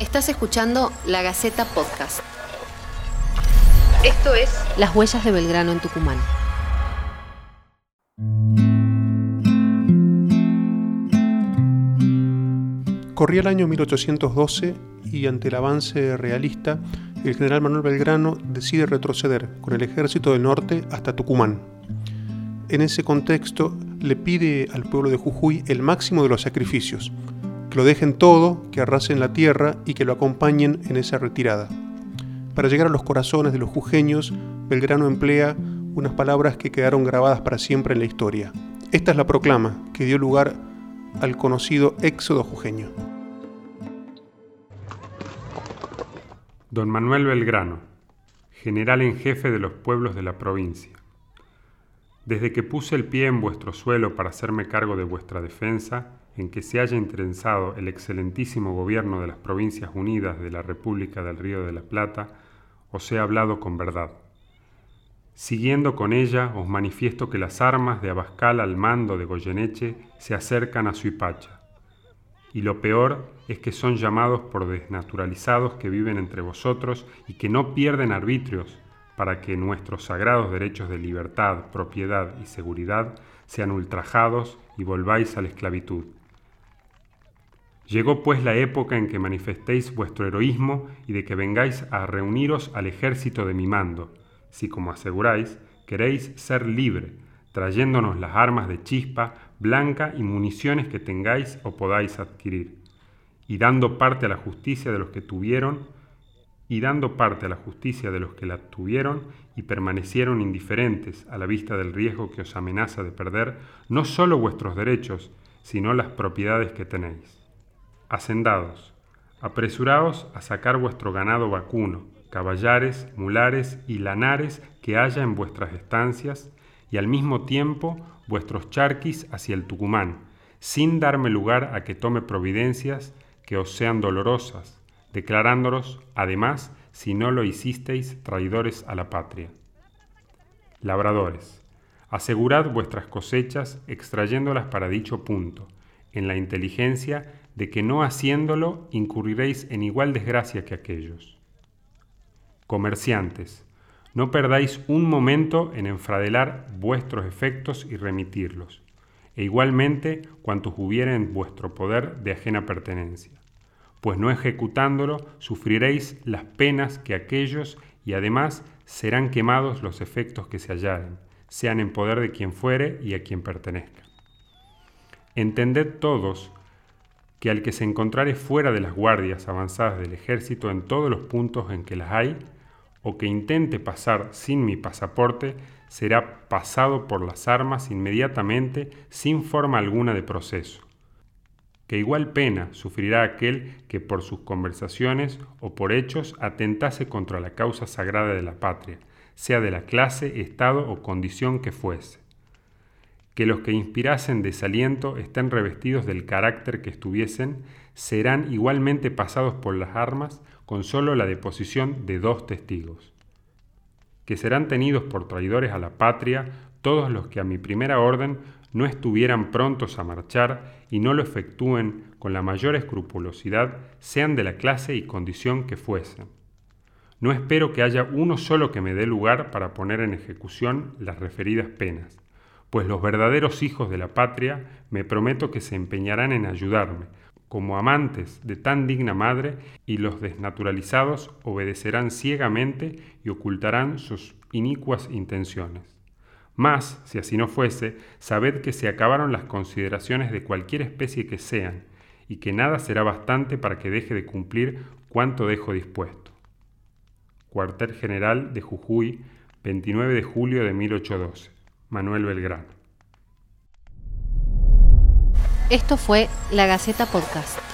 Estás escuchando La Gaceta Podcast. Esto es Las huellas de Belgrano en Tucumán. Corría el año 1812 y ante el avance realista, el general Manuel Belgrano decide retroceder con el ejército del norte hasta Tucumán. En ese contexto, le pide al pueblo de Jujuy el máximo de los sacrificios, que lo dejen todo, que arrasen la tierra y que lo acompañen en esa retirada. Para llegar a los corazones de los jujeños, Belgrano emplea unas palabras que quedaron grabadas para siempre en la historia. Esta es la proclama que dio lugar al conocido éxodo jujeño. Don Manuel Belgrano, general en jefe de los pueblos de la provincia. Desde que puse el pie en vuestro suelo para hacerme cargo de vuestra defensa, en que se haya interesado el excelentísimo gobierno de las Provincias Unidas de la República del Río de la Plata, os he hablado con verdad. Siguiendo con ella, os manifiesto que las armas de Abascal al mando de Goyeneche se acercan a Suipacha. Y lo peor es que son llamados por desnaturalizados que viven entre vosotros y que no pierden arbitrios para que nuestros sagrados derechos de libertad, propiedad y seguridad sean ultrajados y volváis a la esclavitud. Llegó pues la época en que manifestéis vuestro heroísmo y de que vengáis a reuniros al ejército de mi mando, si como aseguráis, queréis ser libre, trayéndonos las armas de chispa, blanca y municiones que tengáis o podáis adquirir, y dando parte a la justicia de los que tuvieron, y dando parte a la justicia de los que la tuvieron y permanecieron indiferentes a la vista del riesgo que os amenaza de perder no solo vuestros derechos, sino las propiedades que tenéis. Hacendados, apresuraos a sacar vuestro ganado vacuno, caballares, mulares y lanares que haya en vuestras estancias, y al mismo tiempo vuestros charquis hacia el Tucumán, sin darme lugar a que tome providencias que os sean dolorosas, declarándolos, además, si no lo hicisteis, traidores a la patria. Labradores, asegurad vuestras cosechas extrayéndolas para dicho punto, en la inteligencia de que no haciéndolo incurriréis en igual desgracia que aquellos. Comerciantes, no perdáis un momento en enfradelar vuestros efectos y remitirlos, e igualmente cuantos hubiere en vuestro poder de ajena pertenencia, pues no ejecutándolo sufriréis las penas que aquellos y además serán quemados los efectos que se hallaren, sean en poder de quien fuere y a quien pertenezca. Entended todos que al que se encontrare fuera de las guardias avanzadas del ejército en todos los puntos en que las hay, o que intente pasar sin mi pasaporte, será pasado por las armas inmediatamente sin forma alguna de proceso. Que igual pena sufrirá aquel que por sus conversaciones o por hechos atentase contra la causa sagrada de la patria, sea de la clase, estado o condición que fuese que los que inspirasen desaliento estén revestidos del carácter que estuviesen, serán igualmente pasados por las armas con solo la deposición de dos testigos. Que serán tenidos por traidores a la patria todos los que a mi primera orden no estuvieran prontos a marchar y no lo efectúen con la mayor escrupulosidad, sean de la clase y condición que fuesen. No espero que haya uno solo que me dé lugar para poner en ejecución las referidas penas pues los verdaderos hijos de la patria me prometo que se empeñarán en ayudarme, como amantes de tan digna madre, y los desnaturalizados obedecerán ciegamente y ocultarán sus inicuas intenciones. Mas, si así no fuese, sabed que se acabaron las consideraciones de cualquier especie que sean, y que nada será bastante para que deje de cumplir cuanto dejo dispuesto. Cuartel General de Jujuy, 29 de julio de 1812. Manuel Belgrano. Esto fue La Gaceta Podcast.